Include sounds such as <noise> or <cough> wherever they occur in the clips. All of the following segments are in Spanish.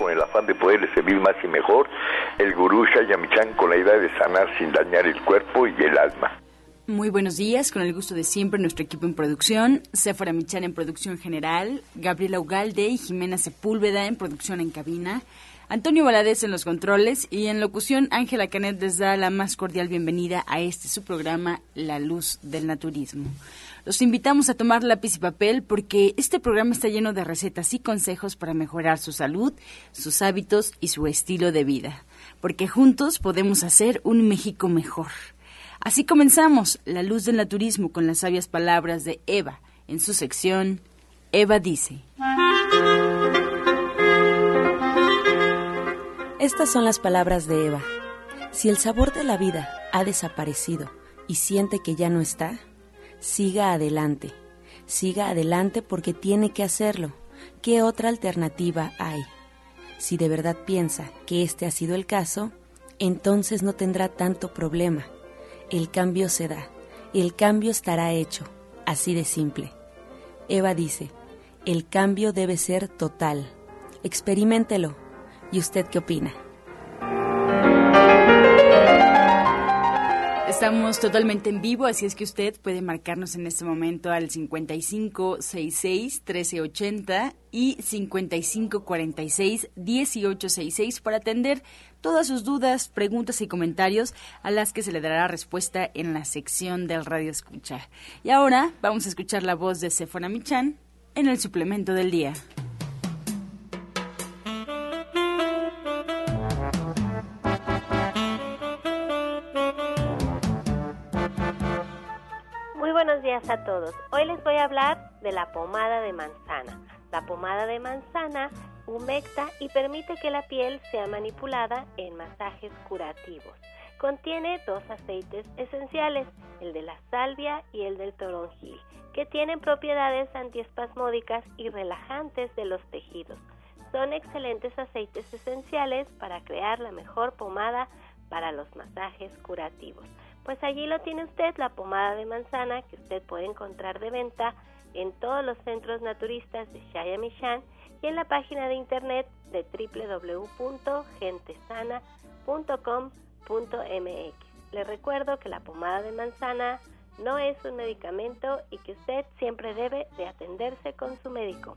con el afán de poderle servir más y mejor, el gurú Shayamichan con la idea de sanar sin dañar el cuerpo y el alma. Muy buenos días, con el gusto de siempre nuestro equipo en producción, Sephora Michan en producción general, Gabriela Ugalde y Jimena Sepúlveda en producción en cabina, Antonio Valadez en los controles y en locución Ángela Canet les da la más cordial bienvenida a este su programa La Luz del Naturismo. Los invitamos a tomar lápiz y papel porque este programa está lleno de recetas y consejos para mejorar su salud, sus hábitos y su estilo de vida, porque juntos podemos hacer un México mejor. Así comenzamos La Luz del Naturismo con las sabias palabras de Eva en su sección Eva dice. Estas son las palabras de Eva. Si el sabor de la vida ha desaparecido y siente que ya no está, siga adelante. Siga adelante porque tiene que hacerlo. ¿Qué otra alternativa hay? Si de verdad piensa que este ha sido el caso, entonces no tendrá tanto problema el cambio se da, el cambio estará hecho, así de simple. Eva dice, el cambio debe ser total. Experimentelo. ¿Y usted qué opina? Estamos totalmente en vivo, así es que usted puede marcarnos en este momento al 5566-1380 y 5546-1866 para atender todas sus dudas, preguntas y comentarios a las que se le dará respuesta en la sección del Radio Escucha. Y ahora vamos a escuchar la voz de Sefona Michan en el suplemento del día. A todos. Hoy les voy a hablar de la pomada de manzana. La pomada de manzana humecta y permite que la piel sea manipulada en masajes curativos. Contiene dos aceites esenciales, el de la salvia y el del toronjil, que tienen propiedades antiespasmódicas y relajantes de los tejidos. Son excelentes aceites esenciales para crear la mejor pomada para los masajes curativos. Pues allí lo tiene usted, la pomada de manzana que usted puede encontrar de venta en todos los centros naturistas de Shayamishan y en la página de internet de www.gentesana.com.mx. Le recuerdo que la pomada de manzana no es un medicamento y que usted siempre debe de atenderse con su médico.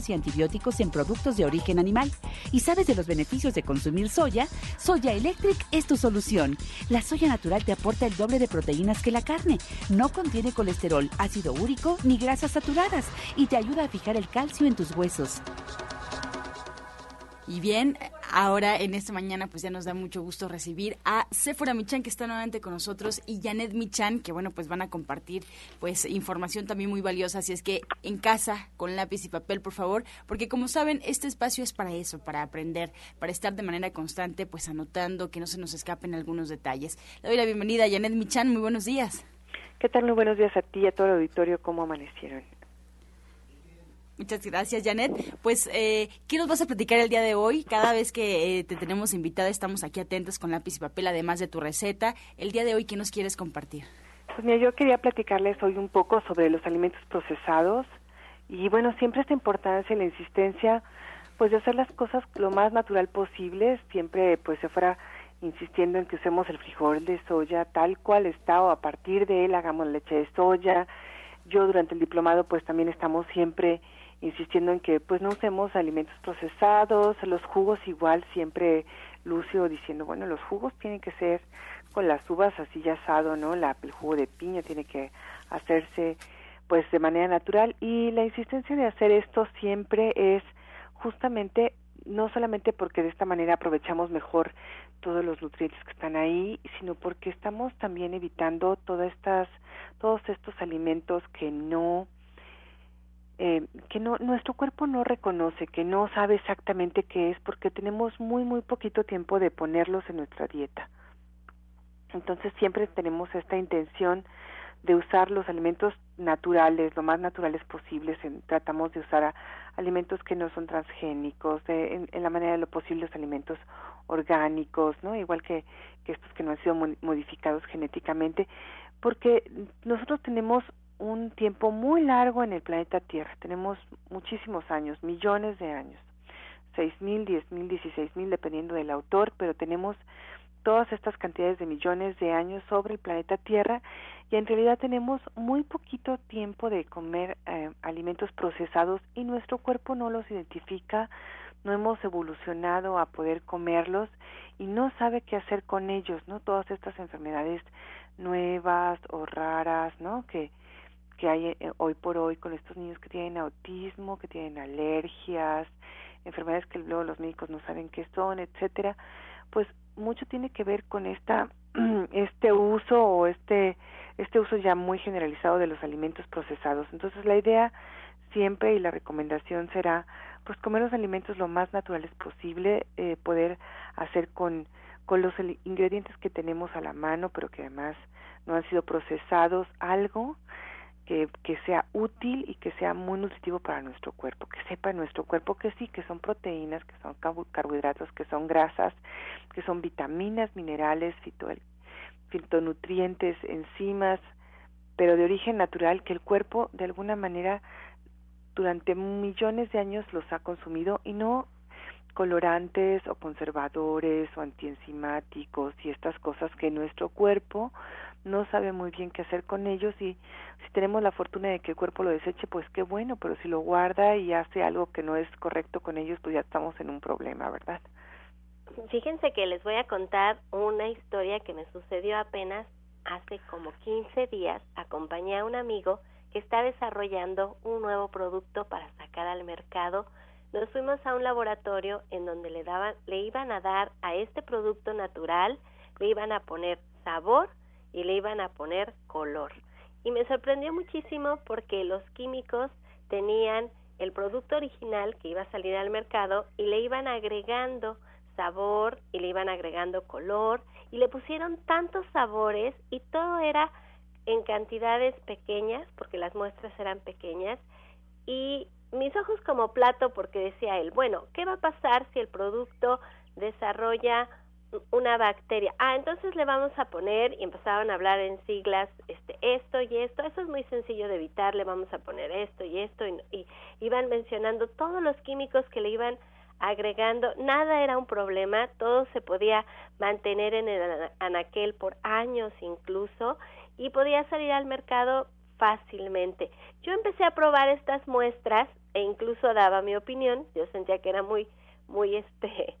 y antibióticos en productos de origen animal. ¿Y sabes de los beneficios de consumir soya? Soya Electric es tu solución. La soya natural te aporta el doble de proteínas que la carne. No contiene colesterol, ácido úrico ni grasas saturadas y te ayuda a fijar el calcio en tus huesos. Y bien, ahora en esta mañana pues ya nos da mucho gusto recibir a Sephora Michan que está nuevamente con nosotros y Janet Michan que bueno pues van a compartir pues información también muy valiosa, así es que en casa con lápiz y papel por favor, porque como saben este espacio es para eso, para aprender, para estar de manera constante pues anotando que no se nos escapen algunos detalles. Le doy la bienvenida a Janet Michan, muy buenos días. ¿Qué tal? Muy buenos días a ti y a todo el auditorio, ¿cómo amanecieron? Muchas gracias, Janet. Pues, eh, ¿qué nos vas a platicar el día de hoy? Cada vez que eh, te tenemos invitada, estamos aquí atentos con lápiz y papel, además de tu receta. El día de hoy, ¿qué nos quieres compartir? Pues mira, yo quería platicarles hoy un poco sobre los alimentos procesados y bueno, siempre esta importancia y la insistencia pues de hacer las cosas lo más natural posible, siempre pues se fuera insistiendo en que usemos el frijol de soya tal cual está o a partir de él hagamos leche de soya. Yo durante el diplomado pues también estamos siempre insistiendo en que pues no usemos alimentos procesados, los jugos igual, siempre Lucio diciendo, bueno, los jugos tienen que ser con las uvas así ya asado, ¿no? La, el jugo de piña tiene que hacerse pues de manera natural y la insistencia de hacer esto siempre es justamente no solamente porque de esta manera aprovechamos mejor todos los nutrientes que están ahí, sino porque estamos también evitando todas estas todos estos alimentos que no eh, que no, nuestro cuerpo no reconoce, que no sabe exactamente qué es, porque tenemos muy, muy poquito tiempo de ponerlos en nuestra dieta. Entonces siempre tenemos esta intención de usar los alimentos naturales, lo más naturales posibles. tratamos de usar alimentos que no son transgénicos, en, la manera de lo posible los alimentos orgánicos, ¿no? Igual que, que estos que no han sido modificados genéticamente, porque nosotros tenemos un tiempo muy largo en el planeta Tierra. Tenemos muchísimos años, millones de años, seis mil, diez mil, dieciséis mil, dependiendo del autor, pero tenemos todas estas cantidades de millones de años sobre el planeta Tierra y en realidad tenemos muy poquito tiempo de comer eh, alimentos procesados y nuestro cuerpo no los identifica, no hemos evolucionado a poder comerlos y no sabe qué hacer con ellos, ¿no? Todas estas enfermedades nuevas o raras, ¿no? Que que hay eh, hoy por hoy con estos niños que tienen autismo, que tienen alergias, enfermedades que luego los médicos no saben qué son, etcétera, pues mucho tiene que ver con esta <clears throat> este uso o este este uso ya muy generalizado de los alimentos procesados. Entonces la idea siempre y la recomendación será pues comer los alimentos lo más naturales posible, eh, poder hacer con con los ingredientes que tenemos a la mano, pero que además no han sido procesados, algo que, sea útil y que sea muy nutritivo para nuestro cuerpo, que sepa nuestro cuerpo que sí, que son proteínas, que son carbohidratos, que son grasas, que son vitaminas, minerales, fitonutrientes, enzimas, pero de origen natural que el cuerpo de alguna manera durante millones de años los ha consumido y no colorantes o conservadores o antienzimáticos y estas cosas que nuestro cuerpo no sabe muy bien qué hacer con ellos y si tenemos la fortuna de que el cuerpo lo deseche, pues qué bueno, pero si lo guarda y hace algo que no es correcto con ellos, pues ya estamos en un problema, ¿verdad? Fíjense que les voy a contar una historia que me sucedió apenas hace como 15 días. Acompañé a un amigo que está desarrollando un nuevo producto para sacar al mercado. Nos fuimos a un laboratorio en donde le daban, le iban a dar a este producto natural, le iban a poner sabor y le iban a poner color. Y me sorprendió muchísimo porque los químicos tenían el producto original que iba a salir al mercado y le iban agregando sabor y le iban agregando color y le pusieron tantos sabores y todo era en cantidades pequeñas porque las muestras eran pequeñas y mis ojos como plato porque decía él, bueno, ¿qué va a pasar si el producto desarrolla una bacteria. Ah, entonces le vamos a poner y empezaban a hablar en siglas, este, esto y esto. Eso es muy sencillo de evitar. Le vamos a poner esto y esto y, y iban mencionando todos los químicos que le iban agregando. Nada era un problema. Todo se podía mantener en el anaquel por años incluso y podía salir al mercado fácilmente. Yo empecé a probar estas muestras e incluso daba mi opinión. Yo sentía que era muy, muy este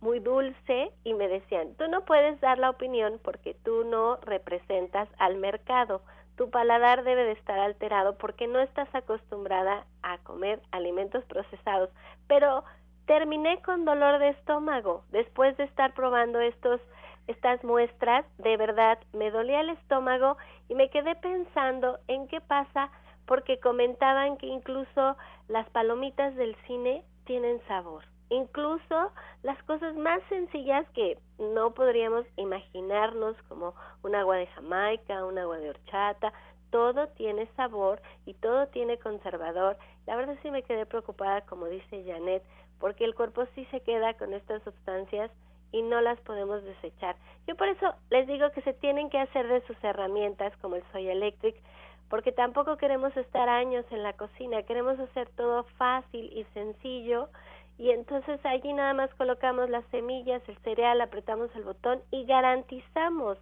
muy dulce y me decían, tú no puedes dar la opinión porque tú no representas al mercado. Tu paladar debe de estar alterado porque no estás acostumbrada a comer alimentos procesados. Pero terminé con dolor de estómago después de estar probando estos estas muestras, de verdad me dolía el estómago y me quedé pensando en qué pasa porque comentaban que incluso las palomitas del cine tienen sabor incluso las cosas más sencillas que no podríamos imaginarnos como un agua de Jamaica, un agua de horchata, todo tiene sabor y todo tiene conservador. La verdad sí me quedé preocupada, como dice Janet, porque el cuerpo sí se queda con estas sustancias y no las podemos desechar. Yo por eso les digo que se tienen que hacer de sus herramientas como el Soy Electric, porque tampoco queremos estar años en la cocina, queremos hacer todo fácil y sencillo y entonces allí nada más colocamos las semillas, el cereal, apretamos el botón y garantizamos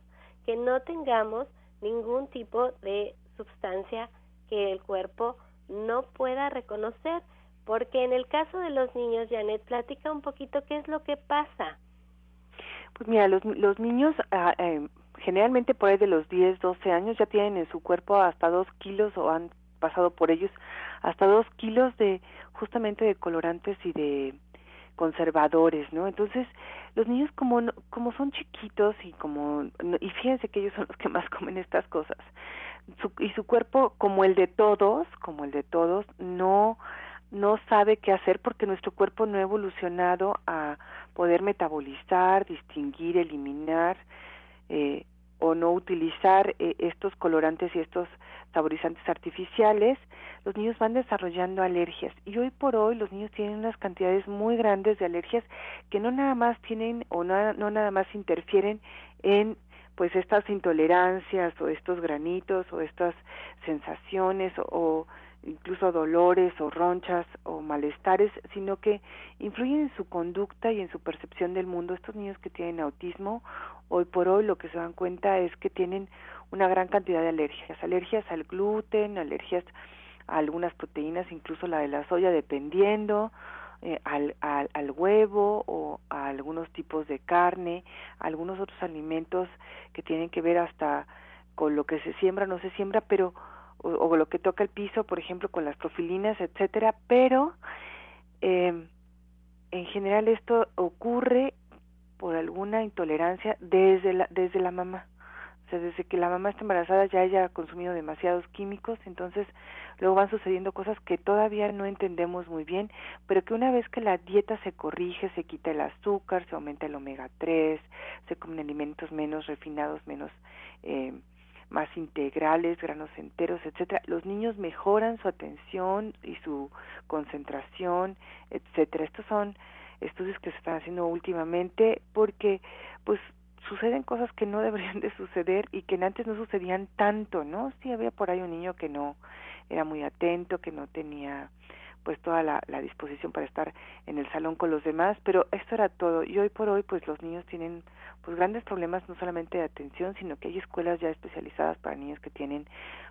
que no tengamos ningún tipo de sustancia que el cuerpo no pueda reconocer, porque en el caso de los niños, Janet, platica un poquito qué es lo que pasa. Pues mira, los, los niños ah, eh, generalmente por ahí de los 10, 12 años ya tienen en su cuerpo hasta 2 kilos o pasado por ellos hasta 2 kilos de justamente de colorantes y de conservadores, ¿no? Entonces, los niños como como son chiquitos y como y fíjense que ellos son los que más <laughs> comen estas cosas. y su cuerpo como el de todos, como el de todos, no no sabe qué hacer porque nuestro cuerpo no ha evolucionado a poder metabolizar, distinguir, eliminar eh, o no utilizar eh, estos colorantes y estos saborizantes artificiales, los niños van desarrollando alergias. Y hoy por hoy los niños tienen unas cantidades muy grandes de alergias que no nada más tienen o no, no nada más interfieren en pues estas intolerancias o estos granitos o estas sensaciones o, incluso dolores o ronchas o malestares, sino que influyen en su conducta y en su percepción del mundo. Estos niños que tienen autismo, hoy por hoy lo que se dan cuenta es que tienen una gran cantidad de alergias, alergias al gluten, alergias a algunas proteínas, incluso la de la soya, dependiendo, eh, al, al, al, huevo o a algunos tipos de carne, algunos otros alimentos que tienen que ver hasta con lo que se siembra, no se siembra, pero o, lo que toca el piso, por ejemplo, con las profilinas, etcétera, pero eh, en general esto ocurre por alguna intolerancia desde la, desde la mamá. O sea, desde que la mamá está embarazada ya haya consumido demasiados químicos, entonces luego van sucediendo cosas que todavía no entendemos muy bien, pero que una vez que la dieta se corrige, se quita el azúcar, se aumenta el omega 3, se comen alimentos menos refinados, menos eh, más integrales, granos enteros, etcétera, los niños mejoran su atención y su concentración, etcétera. Estos son estudios que se están haciendo últimamente porque pues suceden cosas que no <laughs> deberían de suceder y que antes no sucedían tanto, ¿no? Sí había por ahí un niño que no era muy atento, que no tenía pues toda la, disposición para estar en el salón con los demás, pero esto era todo. Y hoy por hoy pues los niños tienen pues grandes problemas no solamente de atención, sino que hay escuelas ya especializadas para niños que tienen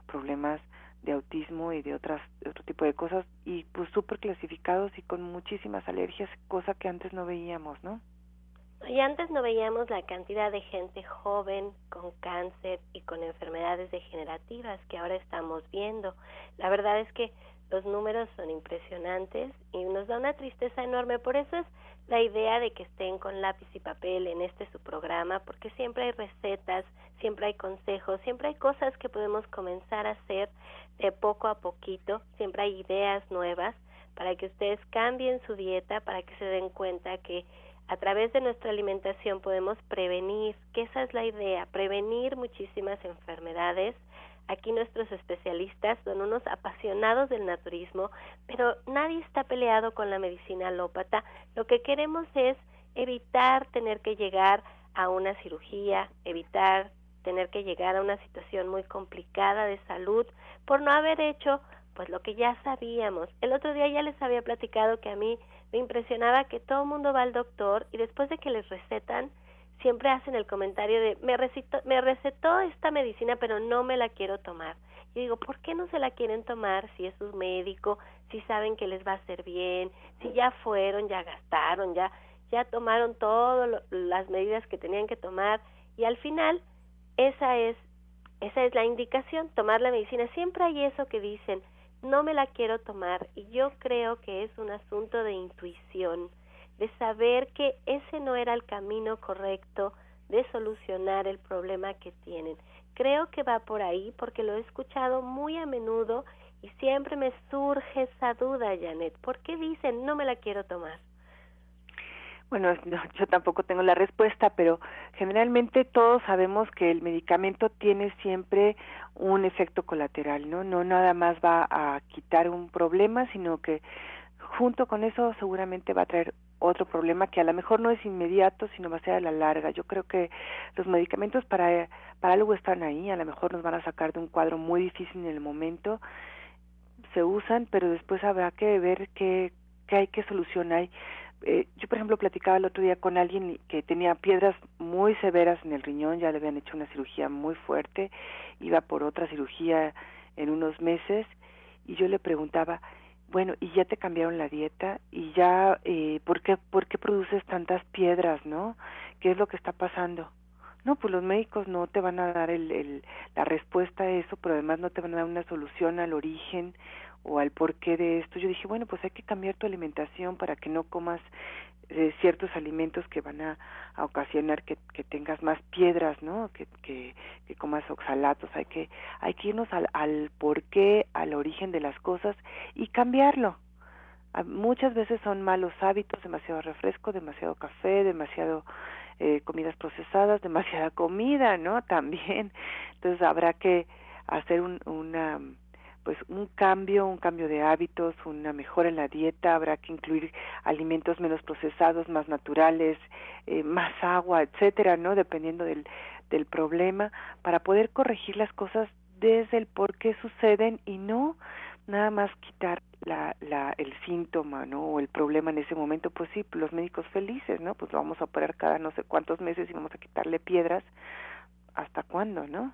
problemas de autismo y de otras otro tipo de cosas y pues súper clasificados y con muchísimas alergias, cosa que antes no veíamos, ¿no? Y antes no veíamos la cantidad de gente joven con cáncer y con enfermedades degenerativas que ahora estamos viendo. La verdad es que los números son impresionantes y nos da una tristeza enorme. Por eso es la idea de que estén con lápiz y papel en este su programa, porque siempre hay recetas, siempre hay consejos, siempre hay cosas que podemos comenzar a hacer de poco a poquito, siempre hay ideas nuevas para que ustedes cambien su dieta, para que se den cuenta que a través de nuestra alimentación podemos prevenir, que esa es la idea, prevenir muchísimas enfermedades. Aquí nuestros especialistas son unos apasionados del naturismo, pero nadie está peleado con la medicina alópata. Lo que queremos es evitar tener que llegar a una cirugía, evitar tener que llegar a una situación muy complicada de salud por no haber hecho pues lo que ya sabíamos. El otro día ya les había platicado que a mí me impresionaba que todo el mundo va al doctor y después de que les recetan, siempre hacen el comentario de, me recetó, me recetó esta medicina, pero no me la quiero tomar. Y digo, ¿por qué no se la quieren tomar si es su médico, si saben que les va a hacer bien, si ya fueron, ya gastaron, ya, ya tomaron todas las medidas que tenían que tomar? Y al final, esa es, esa es la indicación, tomar la medicina. Siempre hay eso que dicen, no me la quiero tomar y yo creo que es un asunto de intuición, de saber que ese no era el camino correcto de solucionar el problema que tienen. Creo que va por ahí porque lo he escuchado muy a menudo y siempre me surge esa duda, Janet. ¿Por qué dicen no me la quiero tomar? Bueno, <laughs> yo tampoco tengo la respuesta, pero generalmente todos sabemos que el medicamento tiene siempre un efecto colateral, ¿no? No nada más va a quitar un problema, sino que junto con eso seguramente va a traer otro problema que a lo mejor no es inmediato, sino va a ser a la larga. Yo creo que los medicamentos para, para algo están ahí, a lo mejor nos van a sacar de un cuadro muy difícil en el momento, se usan, pero después habrá que ver qué, qué hay, qué solución hay eh, yo, por ejemplo, platicaba el otro día con alguien que tenía piedras muy severas en el riñón, ya le habían hecho una cirugía muy fuerte, iba por otra cirugía en unos meses, y yo le preguntaba, bueno, ¿y ya te cambiaron la dieta? ¿Y ya, eh, ¿por, qué, por qué produces tantas piedras, no? ¿Qué es lo que está pasando? No, pues los médicos no te van a dar el, el, la respuesta a eso, pero además no te van a dar una solución al origen o al porqué de esto, yo dije, bueno, pues hay que cambiar tu alimentación para que no comas eh, ciertos alimentos que van a, ocasionar que, que, tengas más piedras, ¿no? Que, que, que, comas oxalatos. Hay que, hay que irnos al, al porqué, al origen de las cosas y cambiarlo. Muchas veces son malos hábitos, demasiado refresco, demasiado café, demasiado eh, comidas procesadas, <laughs> demasiada comida, ¿no? También. Entonces habrá que hacer un, una pues un cambio, un cambio de hábitos, una mejora en la dieta, habrá que incluir alimentos menos procesados, más naturales, eh, más agua, etcétera, ¿no? Dependiendo del, del problema, para poder corregir las cosas desde el por qué suceden y no nada más quitar la, la, el síntoma, ¿no? O el problema en ese momento, pues sí, los médicos felices, ¿no? Pues lo vamos a operar cada no sé cuántos meses y vamos a quitarle piedras. ¿Hasta cuándo, no?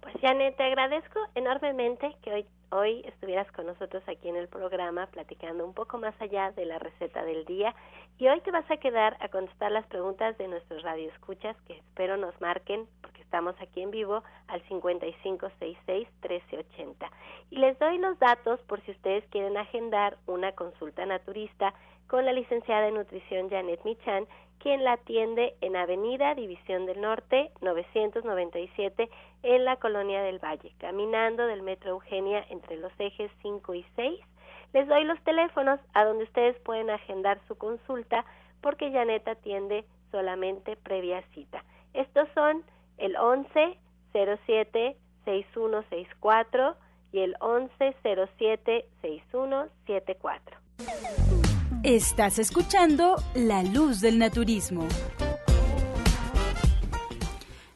Pues Janet, te agradezco enormemente que hoy, hoy estuvieras con nosotros aquí en el programa platicando un poco más allá de la receta del día y hoy te vas a quedar a contestar las preguntas de nuestros radioescuchas que espero nos marquen porque estamos aquí en vivo al 5566-1380. Y les doy los datos por si ustedes quieren agendar una consulta naturista con la licenciada en nutrición Janet Michan quien la atiende en Avenida División del Norte 997 en la Colonia del Valle, caminando del Metro Eugenia entre los ejes 5 y 6. Les doy los teléfonos a donde ustedes pueden agendar su consulta porque Janet atiende solamente previa cita. Estos son el 11 07 6164 y el 11 07 6174. Estás escuchando La Luz del Naturismo.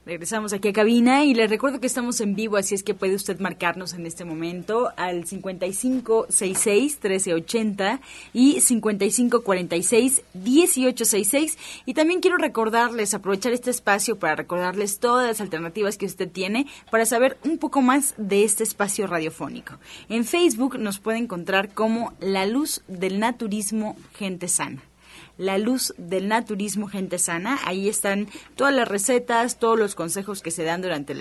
Regresamos aquí a cabina y les recuerdo que estamos en vivo, así es que puede usted marcarnos en este momento al 5566-1380 y 5546-1866. Y también quiero recordarles, aprovechar este espacio para recordarles todas las alternativas que usted tiene para saber un poco más de este espacio radiofónico. En Facebook nos puede encontrar como La Luz del Naturismo Gente Sana. La Luz del Naturismo Gente Sana. Ahí están todas las recetas, todos los consejos que se dan durante,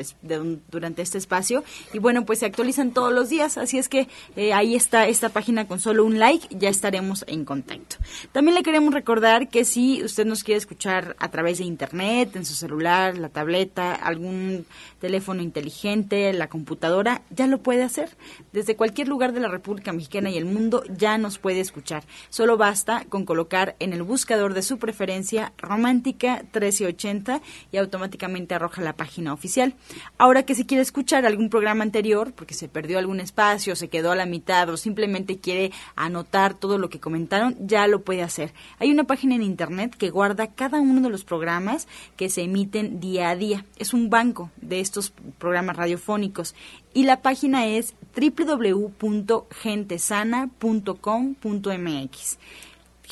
durante este espacio. Y bueno, pues se actualizan todos los días, así es que eh, ahí está esta página con solo un like, ya estaremos en contacto. También le queremos recordar que si usted nos quiere escuchar a través de internet, en su celular, la tableta, algún teléfono inteligente, la computadora, ya lo puede hacer. Desde cualquier lugar de la República Mexicana y el mundo ya nos puede escuchar. Solo basta con colocar en el buscador de su preferencia Romántica 1380 y automáticamente arroja la página oficial. Ahora que si quiere escuchar algún programa anterior, porque se perdió algún espacio, se quedó a la mitad o simplemente quiere anotar todo lo que comentaron, ya lo puede hacer. Hay una página en internet que guarda cada uno de los programas que se emiten día a día. Es un banco de estos programas radiofónicos y la página es www.gentesana.com.mx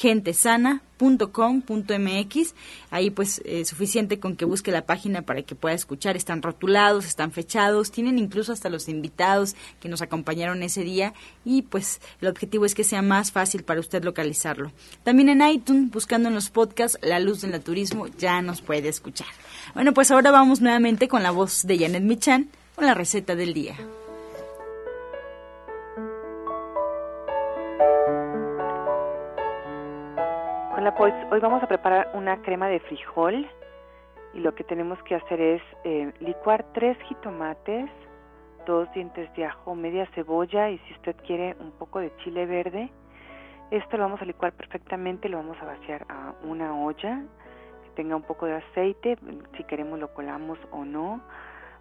gentesana.com.mx. Ahí pues es suficiente con que busque la página para que pueda escuchar. Están rotulados, están fechados, tienen incluso hasta los invitados que nos acompañaron ese día y pues el objetivo es que sea más fácil para usted localizarlo. También en iTunes, buscando en los podcasts La Luz del Naturismo, ya nos puede escuchar. Bueno, pues ahora vamos nuevamente con la voz de Janet Michan con la receta del día. Pues hoy vamos a preparar una crema de frijol y lo que tenemos que hacer es eh, licuar tres jitomates, dos dientes de ajo, media cebolla y si usted quiere un poco de chile verde. Esto lo vamos a licuar perfectamente, lo vamos a vaciar a una olla que tenga un poco de aceite, si queremos lo colamos o no,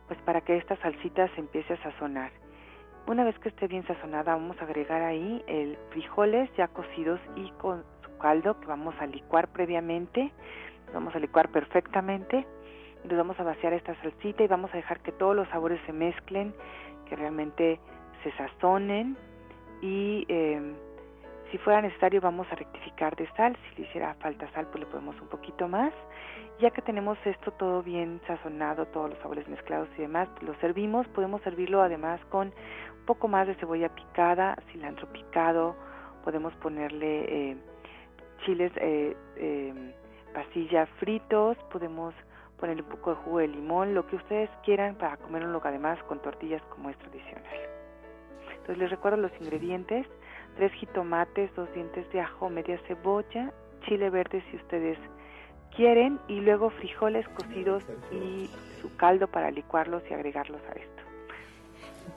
pues para que esta salsita se empiece a sazonar. Una vez que esté bien sazonada, vamos a agregar ahí el frijoles ya cocidos y con caldo que vamos a licuar previamente, vamos a licuar perfectamente, entonces vamos a vaciar esta salsita y vamos a dejar que todos los sabores se mezclen, que realmente se sazonen y em, si fuera necesario vamos a rectificar de sal, si le hiciera falta sal pues le podemos un poquito más. Ya que tenemos esto todo bien sazonado, todos los sabores mezclados y demás, lo servimos, podemos servirlo además con un poco más de cebolla picada, cilantro picado, podemos ponerle eh, chiles eh, eh, pasilla fritos, podemos ponerle un poco de jugo de limón, lo que ustedes quieran para comerlo además con tortillas como es tradicional. Entonces les recuerdo los ingredientes, tres jitomates, dos dientes de ajo, media cebolla, chile verde si ustedes quieren y luego frijoles cocidos y su caldo para licuarlos y agregarlos a esto.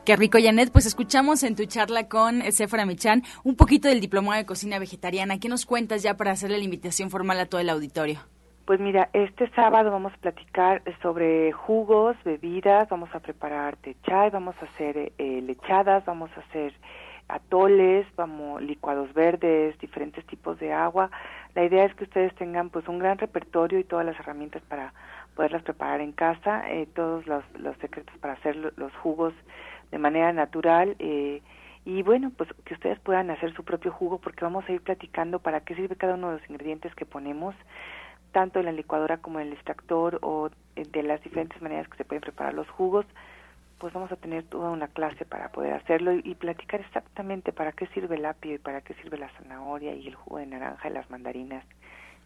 Qué rico, Janet. Pues escuchamos en tu charla con Sephora Michan un poquito del diplomado de cocina vegetariana. ¿Qué nos cuentas ya para hacerle la invitación formal a todo el auditorio? Pues mira, este sábado vamos a platicar sobre jugos, bebidas, vamos a preparar chai, vamos a hacer eh, lechadas, vamos a hacer atoles, vamos licuados verdes, diferentes tipos de agua. La idea es que ustedes tengan pues un gran repertorio y todas las herramientas para poderlas preparar en casa, eh, todos los, los secretos para hacer los jugos de manera natural eh, y bueno, pues que ustedes puedan hacer su propio jugo porque vamos a ir platicando para qué sirve cada uno de los ingredientes que ponemos tanto en la licuadora como en el extractor o eh, de las diferentes maneras que se pueden preparar los jugos, pues vamos a tener toda una clase para poder hacerlo y, platicar exactamente para qué sirve el apio y para qué sirve la zanahoria y el jugo de naranja y las mandarinas,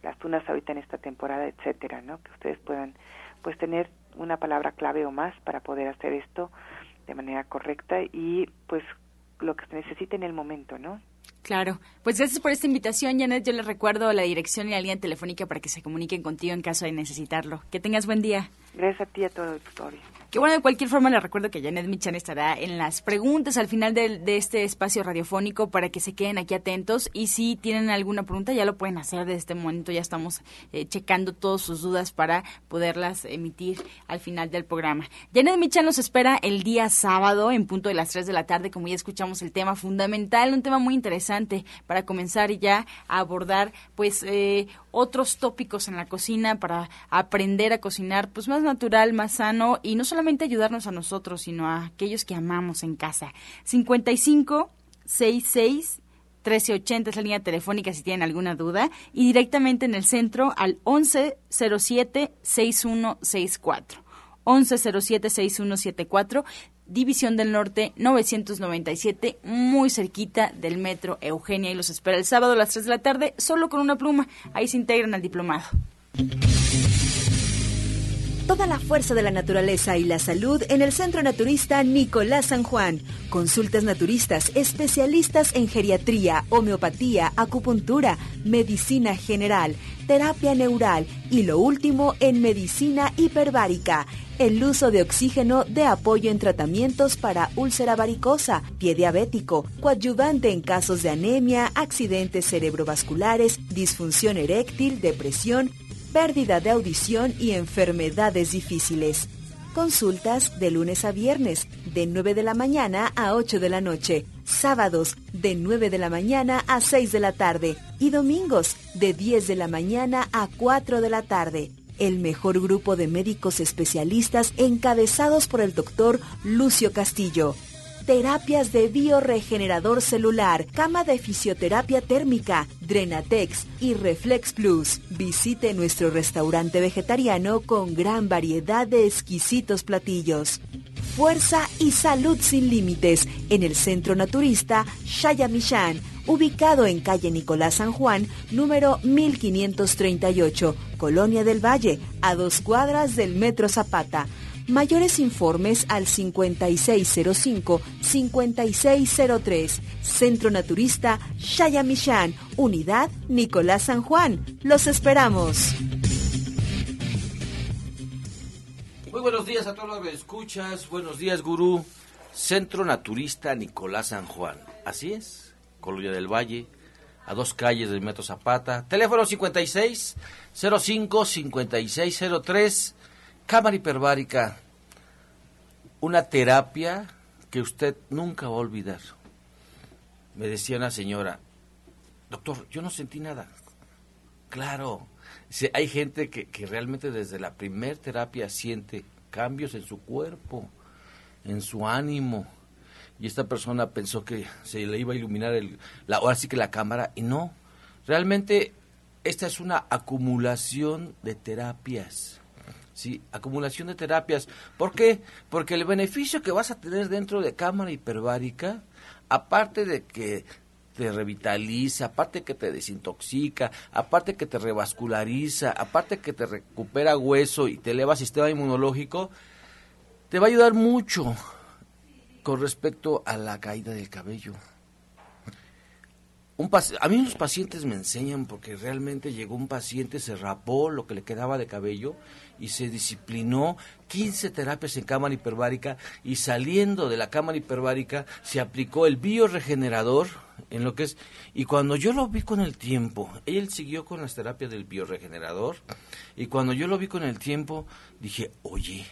las tunas ahorita en esta temporada, etcétera, ¿no? Que ustedes puedan pues tener una palabra clave o más para poder hacer esto de manera correcta y pues lo que se necesite en el momento, ¿no? Claro. Pues gracias por esta invitación, Janet. Yo les recuerdo la dirección y la línea telefónica para que se comuniquen contigo en caso de necesitarlo. Que tengas buen día. Gracias a ti y a todo el auditorio. Que bueno, de cualquier forma les recuerdo que Janet Michan estará en las preguntas al final de, este espacio radiofónico para que se queden aquí atentos. Y si tienen alguna pregunta ya lo pueden hacer. Desde este momento, ya estamos eh, checando todas sus dudas para poderlas emitir al final del programa. Janet Michan nos espera el día sábado en punto de las 3 de la tarde, como ya escuchamos el tema fundamental, un tema muy interesante para comenzar ya a abordar pues eh, otros tópicos en la cocina para aprender a cocinar pues más natural, más sano. Y no solamente ayudarnos a nosotros, sino a aquellos que amamos en casa. 55 66 1380 es la línea telefónica si tienen alguna duda y directamente en el centro al 1107 6164. 1107 6174 División del Norte 997, muy cerquita del metro Eugenia y los espera el sábado a las 3 de la tarde, solo con una pluma. Ahí se integran al diplomado. Toda la fuerza de la naturaleza y la salud en el Centro Naturista Nicolás San Juan. Consultas naturistas, especialistas en geriatría, homeopatía, acupuntura, medicina general, terapia neural y lo último en medicina hiperbárica el uso de oxígeno de apoyo en tratamientos para úlcera varicosa, pie diabético, coadyuvante en casos de anemia, accidentes cerebrovasculares, disfunción eréctil, depresión, pérdida de audición y enfermedades difíciles. Consultas de lunes a viernes, de 9 de la mañana a 8 de la noche. Sábados, de 9 de la mañana a 6 de la tarde. Y domingos, de 10 de la mañana a 4 de la tarde el mejor grupo de médicos especialistas encabezados por el doctor Lucio Castillo. Terapias de bioregenerador celular, cama de fisioterapia térmica, Drenatex y Reflex Plus. Visite nuestro restaurante vegetariano con gran variedad de exquisitos platillos. Fuerza y salud sin límites en el Centro Naturista Shayamishan ubicado en calle Nicolás San Juan, número 1538, Colonia del Valle, a dos cuadras del Metro Zapata. Mayores informes al 5605-5603. Centro Naturista Shayamishan, Unidad Nicolás San Juan. Los esperamos. Muy buenos días a todos los que escuchas. Buenos días, gurú. Centro Naturista Nicolás San Juan. Así es. Colonia del Valle, a dos calles del Metro Zapata. Teléfono 56 05 5603, cámara hiperbárica. Una terapia que usted nunca va a olvidar. Me decía una señora, doctor, yo no sentí nada. Claro, hay gente que, que realmente desde la primer terapia siente cambios en su cuerpo, en su ánimo, y esta persona pensó que se le iba a iluminar el, la, ahora sí que la cámara y no. Realmente esta es una acumulación de terapias. Sí, acumulación de terapias. ¿Por qué? Porque el beneficio que vas a tener dentro de cámara hiperbárica, aparte de que te revitaliza, aparte que te desintoxica, aparte que te revasculariza, aparte que te recupera hueso y te eleva sistema inmunológico, te va a ayudar mucho con respecto a la caída del cabello. Un a mí los pacientes me enseñan porque realmente llegó un paciente, se rapó lo que le quedaba de cabello y se disciplinó 15 terapias en cámara hiperbárica y saliendo de la cámara hiperbárica se aplicó el bioregenerador en lo que es y cuando yo lo vi con el tiempo, él siguió con las terapias del bioregenerador y cuando yo lo vi con el tiempo dije, "Oye,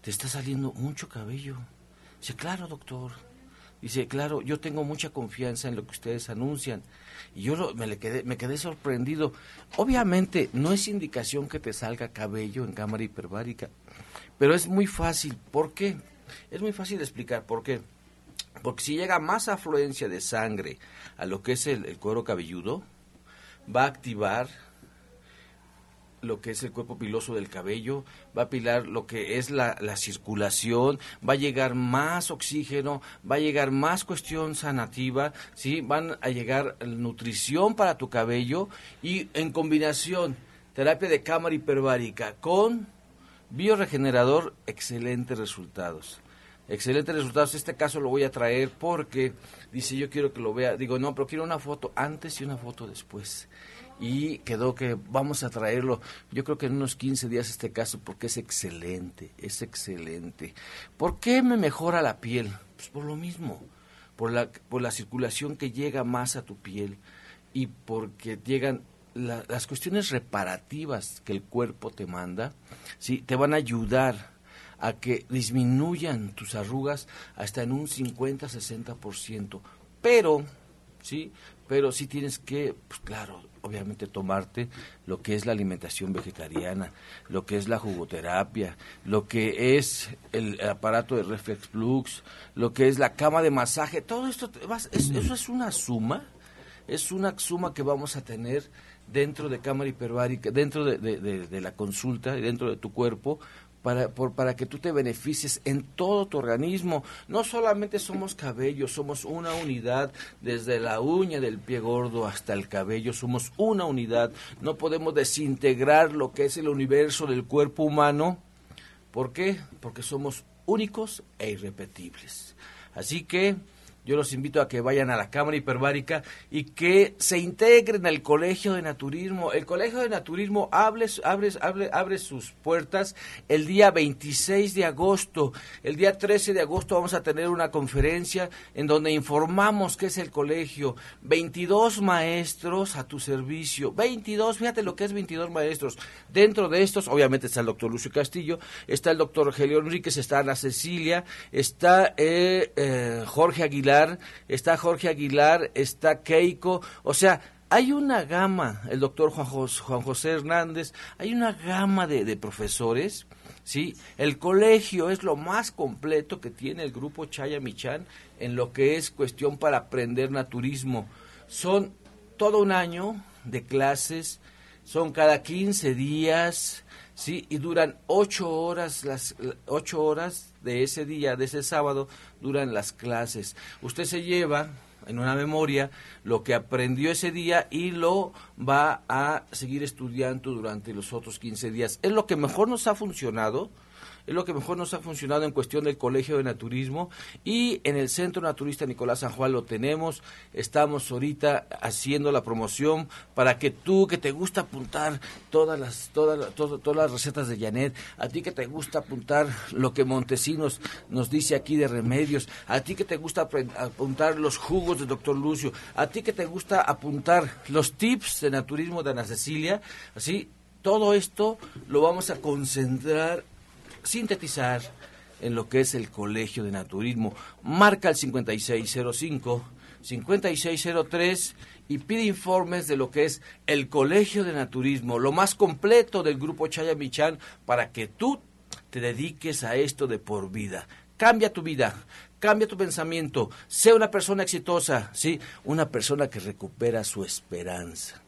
te está saliendo mucho cabello." Dice, "Claro, doctor." Dice, claro, yo tengo mucha confianza en lo que ustedes anuncian. Y yo me, le quedé, me quedé sorprendido. Obviamente, no es indicación que te salga cabello en cámara hiperbárica, pero es muy fácil. ¿Por qué? Es muy fácil de explicar por qué. Porque si llega más afluencia de sangre a lo que es el cuero cabelludo, va a activar lo que es el cuerpo piloso del cabello, va a pilar lo que es la, circulación, va a llegar más oxígeno, va a llegar más cuestión sanativa, ¿sí? van a llegar nutrición para tu cabello y en combinación terapia de cámara hiperbárica con bioregenerador, excelentes resultados. Excelentes resultados. Este caso lo voy a traer porque dice yo quiero que lo vea. Digo, no, pero quiero una foto antes y una foto después y quedó que vamos a traerlo, yo creo que en unos 15 días este caso, porque es excelente, es excelente. ¿Por qué me mejora la piel? Pues por lo mismo, por la, por la circulación que llega más a tu piel y porque llegan las cuestiones reparativas que el cuerpo te manda, ¿sí? te van a ayudar a que disminuyan tus arrugas hasta en un 50-60%. Pero, ¿sí? Pero sí tienes que, pues claro, obviamente tomarte lo que es la alimentación vegetariana, lo que es la jugoterapia, lo que es el aparato de reflex flux, lo que es la cama de masaje, todo esto, eso es una suma, es una suma que vamos a tener dentro de cámara hiperbárica, dentro de, de la consulta y dentro de tu cuerpo para, por, para que tú te beneficies en todo tu organismo. No solamente somos cabello, somos una unidad, desde la uña del pie gordo hasta el cabello, somos una unidad. No podemos desintegrar lo que es el universo del cuerpo humano. ¿Por qué? Porque somos únicos e irrepetibles. Así que yo los invito a que vayan a la Cámara Hiperbárica y que se integren al Colegio de Naturismo. El Colegio de Naturismo abre, abre, abre, abre sus puertas el día 26 de agosto. El día 13 de agosto vamos a tener una conferencia en donde informamos qué es el colegio. 22 maestros a tu servicio. 22, fíjate lo que es 22 maestros. Dentro de estos, obviamente está el doctor Lucio Castillo, está el doctor Rogelio Enríquez, está Ana Cecilia, está eh, eh, Jorge Aguilar está Jorge Aguilar, está Keiko, o sea, hay una gama, el doctor Juan, José, Hernández, hay una gama de, profesores, ¿sí? El colegio es lo más completo que tiene el grupo Chaya Michan en lo que es cuestión para aprender naturismo. Son todo un año de clases, son cada 15 días, ¿sí? Y duran ocho horas, las ocho horas de ese día, de ese sábado, duran las clases. Usted se lleva en una memoria lo que aprendió ese día y lo va a seguir estudiando durante los otros 15 días. Es lo que mejor nos ha funcionado es lo que mejor nos ha funcionado en cuestión del Colegio de Naturismo y en el Centro Naturista Nicolás San Juan lo tenemos. Estamos ahorita haciendo la promoción para que tú que te gusta apuntar todas las todas todas, las recetas de Janet, a ti que te gusta apuntar lo que Montesinos nos dice aquí de remedios, a ti que te gusta apuntar los jugos de Doctor Lucio, a ti que te gusta apuntar los tips de naturismo de Ana Cecilia, así todo esto lo vamos a concentrar sintetizar en lo que es el Colegio de Naturismo. Marca el 5605, 5603 y pide informes de lo que es el Colegio de Naturismo, lo más completo del grupo Chaya Michan para que tú te dediques a esto de por vida. Cambia tu vida, cambia tu pensamiento, sea una persona exitosa, sí, una persona que recupera su esperanza.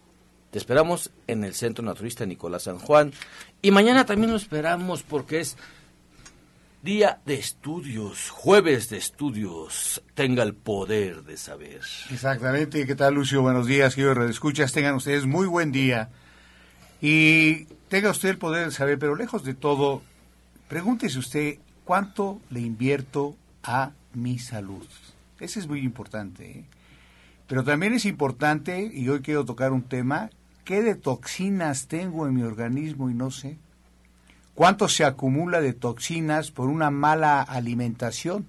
Te esperamos en el Centro Naturista Nicolás San Juan. Y mañana también lo esperamos porque es día de estudios, jueves de estudios. Tenga el poder de saber. Exactamente. ¿Qué tal, Lucio? Buenos días, quiero escuchas. Tengan ustedes muy buen día. Y tenga usted el poder de saber, pero lejos de todo, pregúntese usted cuánto le invierto a mi salud. Ese es muy importante. ¿eh? Pero también es importante, y hoy quiero tocar un tema, ¿qué de toxinas tengo en mi organismo y no sé? ¿Cuánto se acumula de toxinas por una mala alimentación?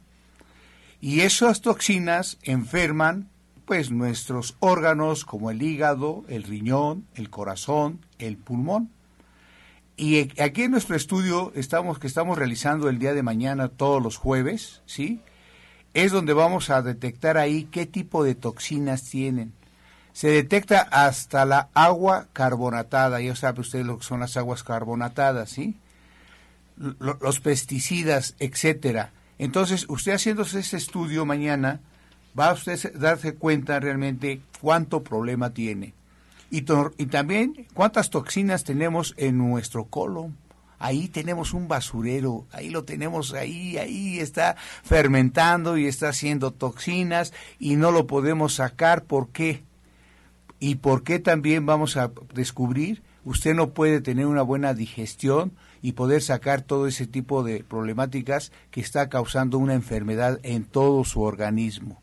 Y esas toxinas enferman pues nuestros órganos como el hígado, el riñón, el corazón, el pulmón. Y aquí en nuestro estudio estamos que estamos realizando el día de mañana todos los jueves, ¿sí? Es donde vamos a detectar ahí qué tipo de toxinas tienen. Se detecta hasta la agua carbonatada, ya sabe usted lo que son las aguas carbonatadas, ¿sí? los pesticidas, etcétera. Entonces, usted haciéndose ese estudio mañana, va a usted darse cuenta realmente cuánto problema tiene. Y, y también cuántas toxinas tenemos en nuestro colon. Ahí tenemos un basurero, ahí lo tenemos, ahí, ahí está fermentando y está haciendo toxinas y no lo podemos sacar. ¿Por qué? ¿Y por qué también vamos a descubrir? Usted no puede tener una buena digestión y poder sacar todo ese tipo de problemáticas que está causando una enfermedad en todo su organismo.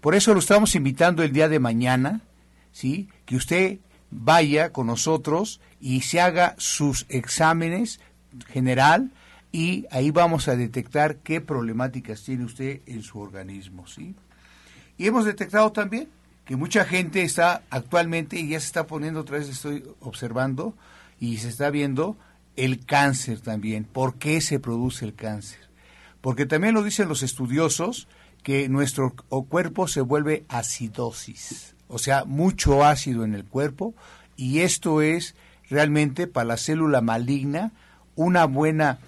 Por eso lo estamos invitando el día de mañana, ¿sí? Que usted vaya con nosotros y se haga sus exámenes general y ahí vamos a detectar qué problemáticas tiene usted en su organismo, ¿sí? Y hemos detectado también que mucha gente está actualmente y ya se está poniendo otra vez estoy observando y se está viendo el cáncer también. ¿Por qué se produce el cáncer? Porque también lo dicen los estudiosos que nuestro cuerpo se vuelve acidosis, o sea, mucho ácido en el cuerpo, y esto es realmente para la célula maligna una buena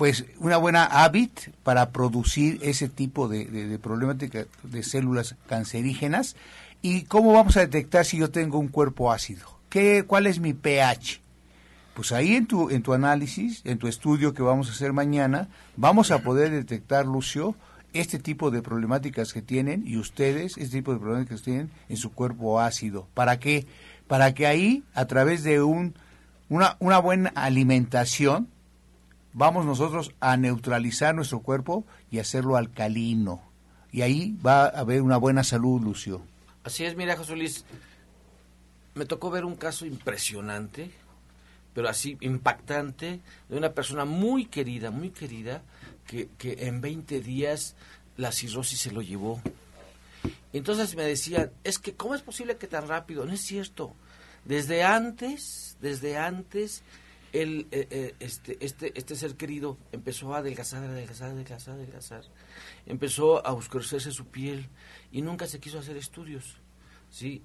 pues una buena hábit para producir ese tipo de, de problemática de células cancerígenas y cómo vamos a detectar si yo tengo un cuerpo ácido ¿Qué, cuál es mi pH pues ahí en tu, en tu análisis, en tu estudio que vamos a hacer mañana, vamos a poder detectar, Lucio, este tipo de problemáticas que tienen y ustedes, este tipo de problemáticas que tienen en su cuerpo ácido. ¿Para qué? Para que ahí, a través de un, una, una buena alimentación, vamos nosotros a neutralizar nuestro cuerpo y hacerlo alcalino. Y ahí va a haber una buena salud, Lucio. Así es, mira, José Luis, me tocó ver un caso impresionante pero así impactante, de una persona muy querida, muy querida, que, que en 20 días la cirrosis se lo llevó. entonces me decían, es que ¿cómo es posible que tan rápido? No es cierto. Desde antes, desde antes, el, eh, eh, este, este, este ser querido empezó a adelgazar, adelgazar, adelgazar, adelgazar. Empezó a oscurecerse su piel y nunca se quiso hacer estudios. ¿sí?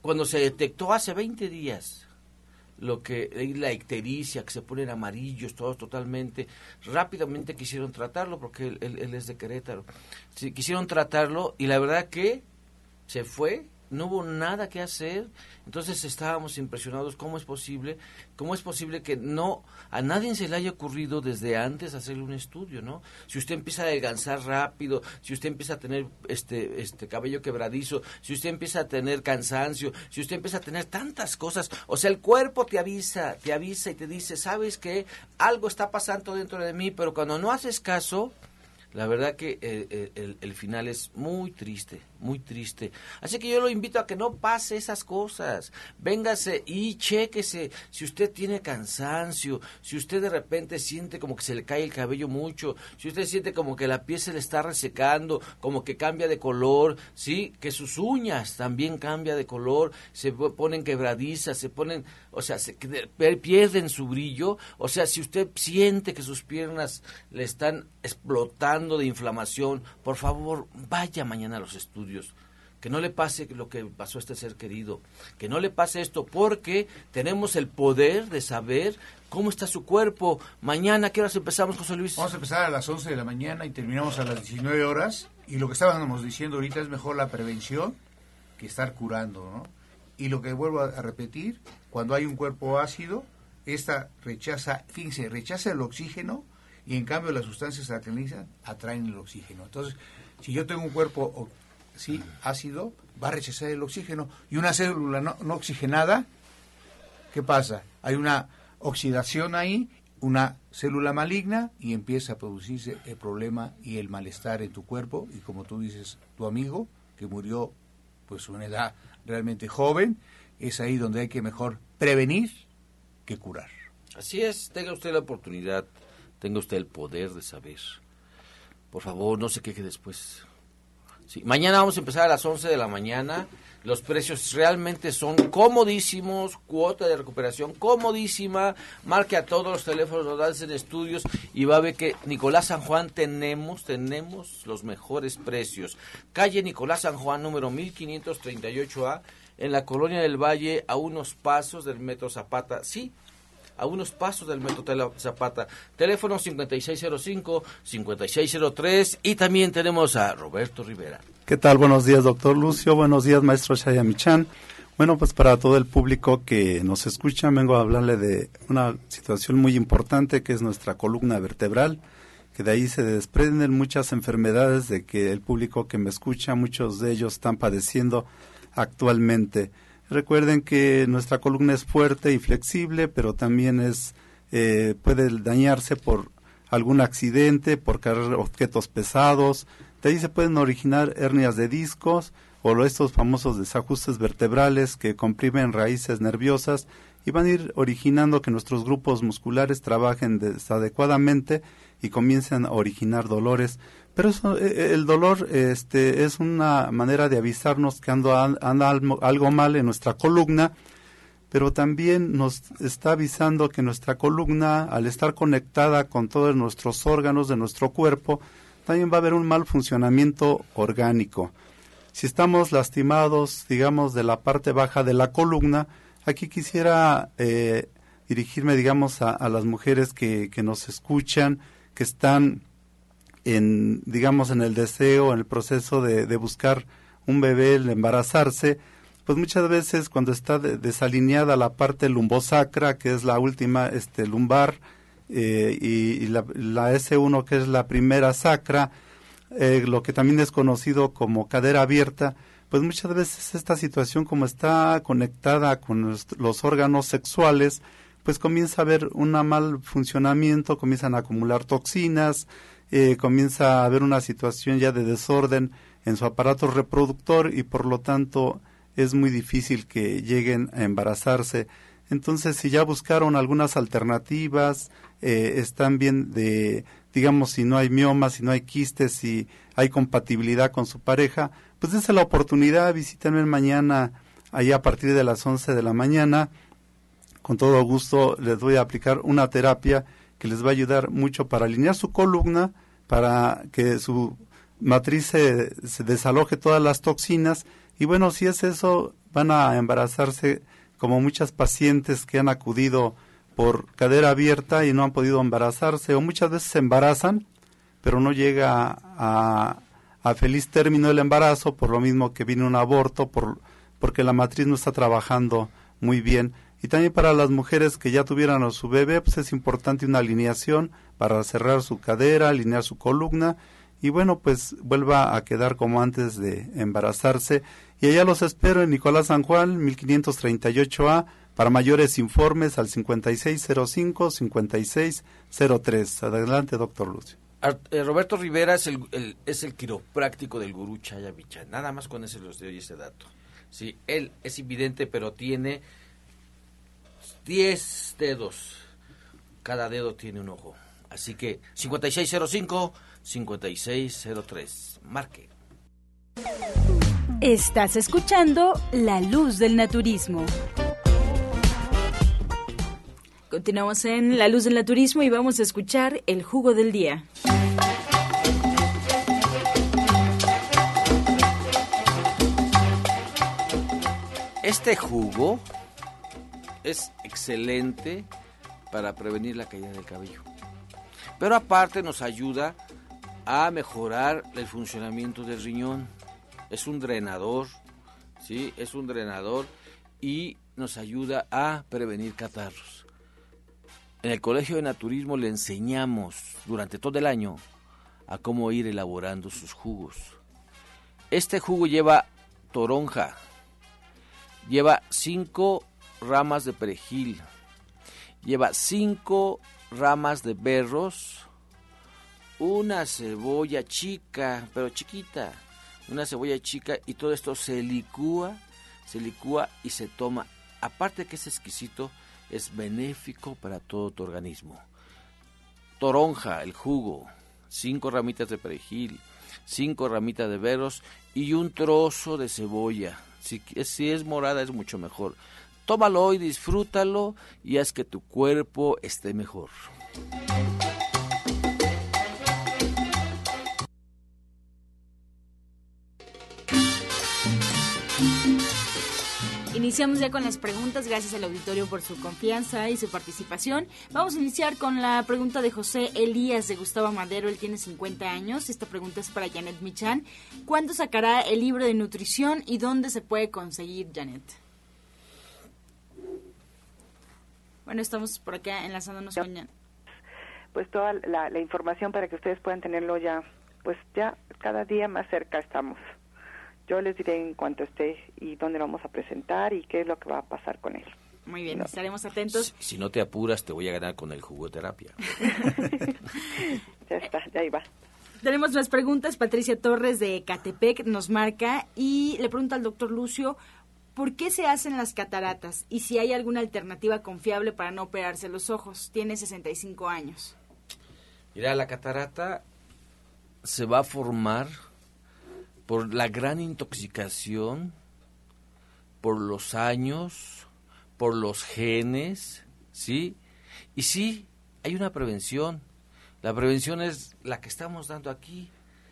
Cuando se detectó hace 20 días lo que la ictericia, que se ponen amarillos, todos totalmente. Rápidamente quisieron tratarlo porque él, es de Querétaro. Sí, quisieron tratarlo y la verdad que se fue no hubo nada que hacer, entonces estábamos impresionados, ¿cómo es posible? ¿Cómo es posible que no, a nadie se le haya ocurrido desde antes hacerle un estudio, ¿no? Si usted empieza a adelgazar rápido, si usted empieza a tener este, este cabello quebradizo, si usted empieza a tener cansancio, si usted empieza a tener tantas cosas, o sea, el cuerpo te avisa, te avisa y te dice, ¿sabes qué? Algo está pasando dentro de mí, pero cuando no haces caso, la verdad que eh, eh, el, final es muy triste, muy triste. Así que yo lo invito a que no pase esas cosas. Véngase y chéquese si usted tiene cansancio, si usted de repente siente como que se le cae el cabello mucho, si usted siente como que la piel se le está resecando, como que cambia de color, sí, que sus uñas también cambia de color, se ponen quebradizas, se ponen, o sea, se pierden su brillo, o sea, si usted siente que sus piernas le están explotando de inflamación, por favor, vaya mañana a los estudios. Que no le pase lo que pasó a este ser querido. Que no le pase esto porque tenemos el poder de saber cómo está su cuerpo. Mañana, ¿qué horas empezamos, José Luis? Vamos a empezar a las 11 de la mañana y terminamos a las 19 horas. Y lo que estábamos diciendo ahorita es mejor la prevención que estar curando, ¿no? Y lo que vuelvo a repetir, cuando hay un cuerpo ácido, esta rechaza, fíjense, rechaza el oxígeno y en cambio las sustancias alcalinas atraen el oxígeno. Entonces, si yo tengo un cuerpo sí, ácido, va a rechazar el oxígeno y una célula no, oxigenada, ¿qué pasa? Hay una oxidación ahí una célula maligna y empieza a producirse el problema y el malestar en tu cuerpo y como tú dices, tu amigo que murió pues una edad realmente joven, es ahí donde hay que mejor prevenir que curar. Así es, tenga usted la oportunidad, tenga usted el poder de saber. Por favor, no se queje después. Mañana vamos a empezar a las 11 de la mañana. Los precios realmente son comodísimos, cuota de recuperación comodísima. Marque a todos los teléfonos, en estudios y va a ver que Nicolás San Juan tenemos, tenemos los mejores precios. Calle Nicolás San Juan, número 1538A, en la colonia del Valle, a unos pasos del Metro Zapata. Sí, a unos pasos del Metro Zapata. Teléfono 5605-5603 y también tenemos a Roberto Rivera. ¿Qué tal? Buenos días, doctor Lucio. Buenos días, maestro Shayamichan. Bueno, pues para todo el público que nos escucha, vengo a hablarle de una situación muy importante que es nuestra columna vertebral, que de ahí se desprenden muchas enfermedades de que el público que me escucha, muchos de ellos están padeciendo actualmente. Recuerden que nuestra columna es fuerte y flexible, pero también es eh, puede dañarse por algún accidente, por cargar objetos pesados. De ahí se pueden originar hernias de discos o estos famosos desajustes vertebrales que comprimen raíces nerviosas y van a ir originando que nuestros grupos musculares trabajen desadecuadamente y comiencen a originar dolores pero eso, eh, eh, el dolor este, es una manera de avisarnos que anda, anda algo mal en nuestra columna, pero también nos está avisando que nuestra columna, al estar conectada con todos nuestros órganos de nuestro cuerpo, también va a haber un mal funcionamiento orgánico. Si estamos lastimados, digamos, de la parte baja de la columna, aquí quisiera eh, dirigirme, digamos, a, a las mujeres que, que nos escuchan, que están en, digamos, en el deseo, en el proceso de, buscar un bebé, el embarazarse, pues muchas veces cuando está desalineada la parte lumbosacra, que es la última este, lumbar, eh, y, la, S1, que es la primera sacra, eh, lo que también es conocido como cadera abierta, pues muchas veces esta situación como está conectada con los órganos sexuales, pues comienza a haber un mal funcionamiento, comienzan a acumular toxinas, eh, comienza a haber una situación ya de desorden en su aparato reproductor y por lo tanto es muy difícil que lleguen a embarazarse. Entonces, si ya buscaron algunas alternativas, eh, están bien de, digamos, si no hay miomas, si no hay quistes, si hay compatibilidad con su pareja, pues es la oportunidad, visítenme mañana, allá a partir de las 11 de la mañana. Con todo gusto les voy a aplicar una terapia que les va a ayudar mucho para alinear su columna, para que su matriz se, desaloje todas las toxinas. Y bueno, si es eso, van a embarazarse como muchas pacientes que han acudido por cadera abierta y no han podido embarazarse, o muchas veces se embarazan, pero no llega a, a feliz término el embarazo, por lo mismo que viene un aborto, por, porque la matriz no está trabajando muy bien. Y también para las mujeres que ya tuvieran a su bebé, pues es importante una alineación para cerrar su cadera, alinear su columna y bueno, pues vuelva a quedar como antes de embarazarse. Y allá los espero en Nicolás San Juan, 1538A, para mayores informes al 5605-5603. Adelante, doctor Lucio. Eh, Roberto Rivera es el, es el quiropráctico del gurú Chaya Nada más con ese los doy ese dato. Sí, él es invidente, pero tiene 10 dedos. Cada dedo tiene un ojo. Así que 5605-5603. Marque. Estás escuchando La Luz del Naturismo. Continuamos en La Luz del Naturismo y vamos a escuchar el jugo del día. Este jugo es excelente para prevenir la caída del cabello. Pero aparte nos ayuda a mejorar el funcionamiento del riñón. Es un drenador, ¿sí? Es un drenador y nos ayuda a prevenir catarros. En el Colegio de Naturismo le enseñamos durante todo el año a cómo ir elaborando sus jugos. Este jugo lleva toronja, lleva cinco ramas de perejil, lleva cinco ramas de berros, una cebolla chica, pero chiquita, una cebolla chica y todo esto se licúa, se licúa y se toma. Aparte que es exquisito, es benéfico para todo tu organismo. Toronja, el jugo, cinco ramitas de perejil, cinco ramitas de berros y un trozo de cebolla. Si es morada es mucho mejor. Tómalo y disfrútalo y haz que tu cuerpo esté mejor. Iniciamos ya con las preguntas, gracias al auditorio por su confianza y su participación. Vamos a iniciar con la pregunta de José Elías de Gustavo Madero, él tiene 50 años. Esta pregunta es para Janet Michan. ¿Cuándo sacará el libro de nutrición y dónde se puede conseguir, Janet? Bueno, estamos por acá enlazándonos con Janet. Pues toda la, la información para que ustedes puedan tenerlo ya, pues ya cada día más cerca estamos. Yo les diré en cuanto esté y dónde lo vamos a presentar y qué es lo que va a pasar con él. Muy bien, estaremos atentos. Si, si, no te apuras, te voy a ganar con el jugoterapia. <laughs> ya está, ya iba. Tenemos las preguntas. Patricia Torres de Catepec nos marca y le pregunta al doctor Lucio por qué se hacen las cataratas y si hay alguna alternativa confiable para no operarse los ojos. Tiene 65 años. Mira, la catarata se va a formar por la gran intoxicación, por los años, por los genes, ¿sí? Y sí, hay una prevención. La prevención es la que estamos dando aquí,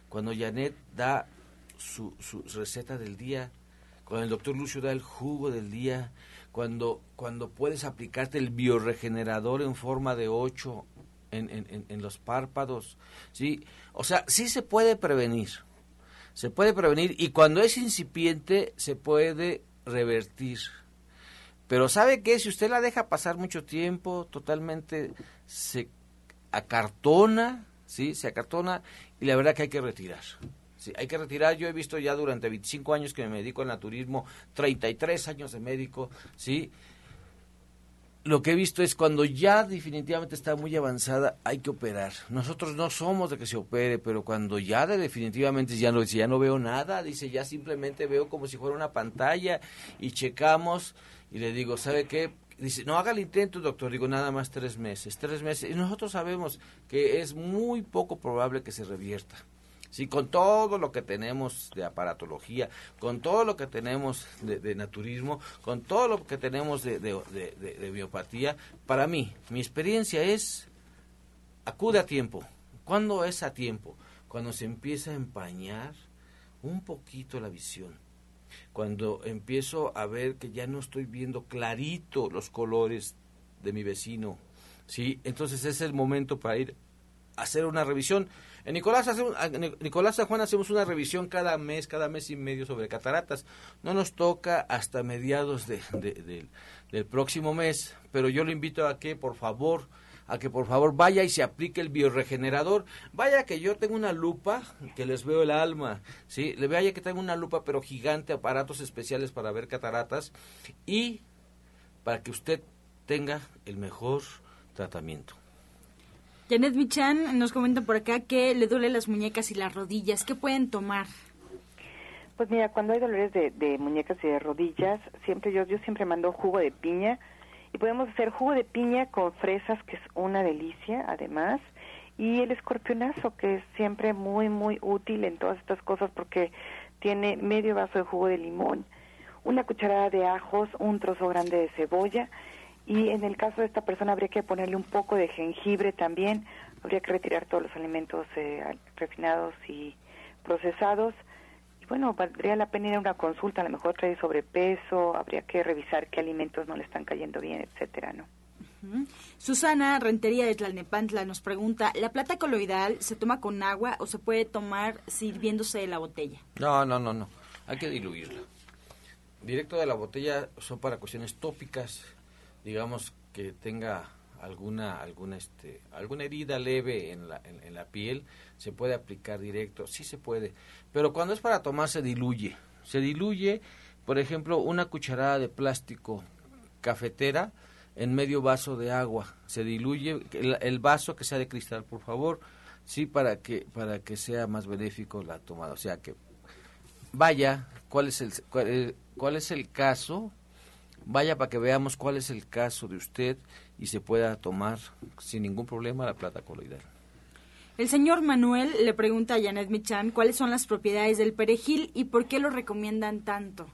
cuando Janet da su, su receta del día, cuando el doctor Lucio da el jugo del día, cuando, cuando puedes aplicarte el bioregenerador en forma de 8 en, en, en los párpados, ¿sí? O sea, sí se puede prevenir se puede prevenir y cuando es incipiente se puede revertir. Pero ¿sabe qué? Si usted la deja pasar mucho tiempo, totalmente se acartona, ¿sí? Se acartona y la verdad que hay que retirar. Sí, hay que retirar. Yo he visto ya durante 25 años que me dedico al naturismo, 33 años de médico, ¿sí? lo que he visto es cuando ya definitivamente está muy avanzada, hay que operar. Nosotros no somos de que se opere, pero cuando ya de definitivamente ya no, ya no veo nada, dice, ya simplemente veo como si fuera una pantalla y checamos y le digo, ¿sabe qué? Dice, no haga el intento, doctor. Digo, nada más tres meses, tres meses. Y nosotros sabemos que es muy poco probable que se revierta. Sí, con todo lo que tenemos de aparatología, con todo lo que tenemos de, naturismo, con todo lo que tenemos de, de, biopatía, para mí, mi experiencia es, acude a tiempo. ¿Cuándo es a tiempo? Cuando se empieza a empañar un poquito la visión. Cuando empiezo a ver que ya no estoy viendo clarito los colores de mi vecino. ¿sí? Entonces es el momento para ir a hacer una revisión en Nicolás, hacemos, Nicolás San Juan hacemos una revisión cada mes, cada mes y medio sobre cataratas. No nos toca hasta mediados de, del próximo mes, pero yo le invito a que, por favor, a que por favor vaya y se aplique el bioregenerador. Vaya que yo tengo una lupa, que les veo el alma, ¿sí? Le vaya que tengo una lupa, pero gigante, aparatos especiales para ver cataratas y para que usted tenga el mejor tratamiento. Janet Michan nos comenta por acá que le duele las muñecas y las rodillas. ¿Qué pueden tomar? Pues mira, cuando hay dolores de, de muñecas y de rodillas, siempre yo, yo siempre mando jugo de piña y podemos hacer jugo de piña con fresas, que es una delicia además, y el escorpionazo, que es siempre muy, muy útil en todas estas cosas porque tiene medio vaso de jugo de limón, una cucharada de ajos, un trozo grande de cebolla, y en el caso de esta persona habría que ponerle un poco de jengibre también, habría que retirar todos los alimentos eh, refinados y procesados. Y bueno, valdría la pena ir a una consulta, a lo mejor trae sobrepeso, habría que revisar qué alimentos no le están cayendo bien, etcétera, ¿no? Susana Rentería de Tlalnepantla nos pregunta, ¿la plata coloidal se toma con agua o se puede tomar sirviéndose de la botella? No, no, no, no, hay que diluirla. Directo de la botella son para cuestiones tópicas, digamos que tenga alguna alguna este alguna herida leve en la, en, la piel se puede aplicar directo sí se puede pero cuando es para tomar se diluye se diluye por ejemplo una cucharada de plástico cafetera en medio vaso de agua. Se diluye el, el vaso que sea de cristal, por favor, sí, para que para que sea más benéfico la tomada. O sea que vaya, cuál es el cuál, cuál es el caso, vaya para que veamos cuál es el caso de usted y se pueda tomar sin ningún problema la plata coloidal. El señor Manuel le pregunta a Janet Michan cuáles son las propiedades del perejil y por qué lo recomiendan tanto.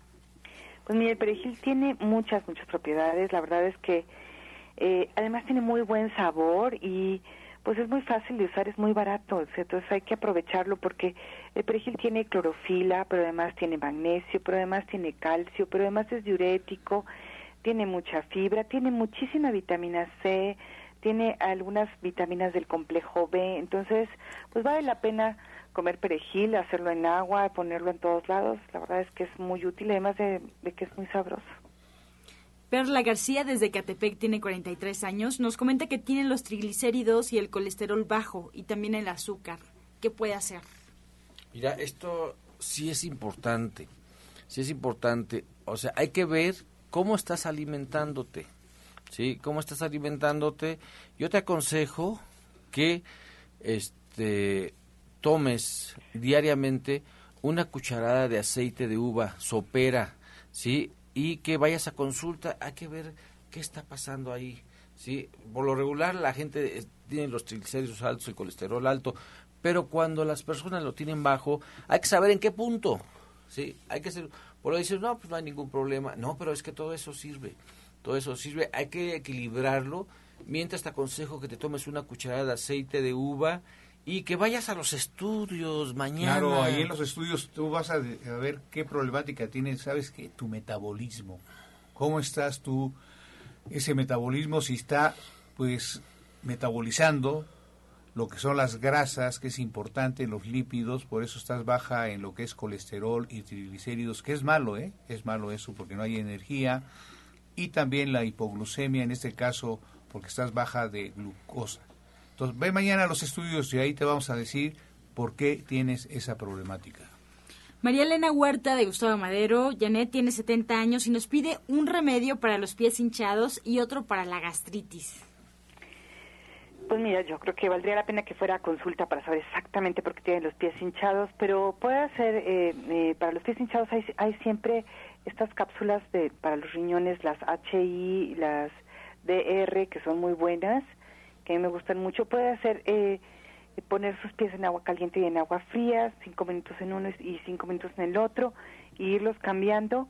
Pues mire, el perejil tiene muchas, muchas propiedades. La verdad es que eh, además tiene muy buen sabor y pues es muy fácil de usar, es muy barato. Entonces hay que aprovecharlo porque el perejil tiene clorofila, pero además tiene magnesio, pero además tiene calcio, pero además es diurético, tiene mucha fibra, tiene muchísima vitamina C, tiene algunas vitaminas del complejo B. Entonces, pues vale la pena comer perejil, hacerlo en agua, ponerlo en todos lados. La verdad es que es muy útil, además de, de que es muy sabroso. Perla García desde Catepec tiene 43 años. Nos comenta que tiene los triglicéridos y el colesterol bajo y también el azúcar. ¿Qué puede hacer? Mira, esto sí es importante. Sí es importante. O sea, hay que ver cómo estás alimentándote. ¿Sí? ¿Cómo estás alimentándote? Yo te aconsejo que este tomes diariamente una cucharada de aceite de uva sopera, ¿sí? Y que vayas a consulta, hay que ver qué está pasando ahí. ¿sí? Por lo regular la gente eh, tiene los triglicéridos altos, el colesterol alto, pero cuando las personas lo tienen bajo, hay que saber en qué punto. ¿sí? Hay que ser, por lo no, pues no hay ningún problema. No, pero es que todo eso sirve. Todo eso sirve. Hay que equilibrarlo. Mientras te aconsejo que te tomes una cucharada de aceite de uva y que vayas a los estudios mañana. Claro, ahí en los estudios tú vas a, a ver qué problemática tienes, sabes que tu metabolismo, cómo estás tú, ese metabolismo, si está pues metabolizando lo que son las grasas, que es importante, los lípidos, por eso estás baja en lo que es colesterol y triglicéridos, que es malo, ¿eh? Es malo eso porque no hay energía, y también la hipoglucemia, en este caso, porque estás baja de glucosa. Entonces, ve mañana a los estudios y ahí te vamos a decir por qué tienes esa problemática. María Elena Huerta de Gustavo Madero, Janet tiene 70 años y nos pide un remedio para los pies hinchados y otro para la gastritis. Pues mira, yo creo que valdría la pena que fuera a consulta para saber exactamente por qué tienen los pies hinchados, pero puede ser, eh, eh, para los pies hinchados hay, hay siempre estas cápsulas de, para los riñones, las HI, las DR, que son muy buenas, que a mí me gustan mucho. Puede hacer eh, poner sus pies en agua caliente y en agua fría, cinco minutos en uno y cinco minutos en el otro, y irlos cambiando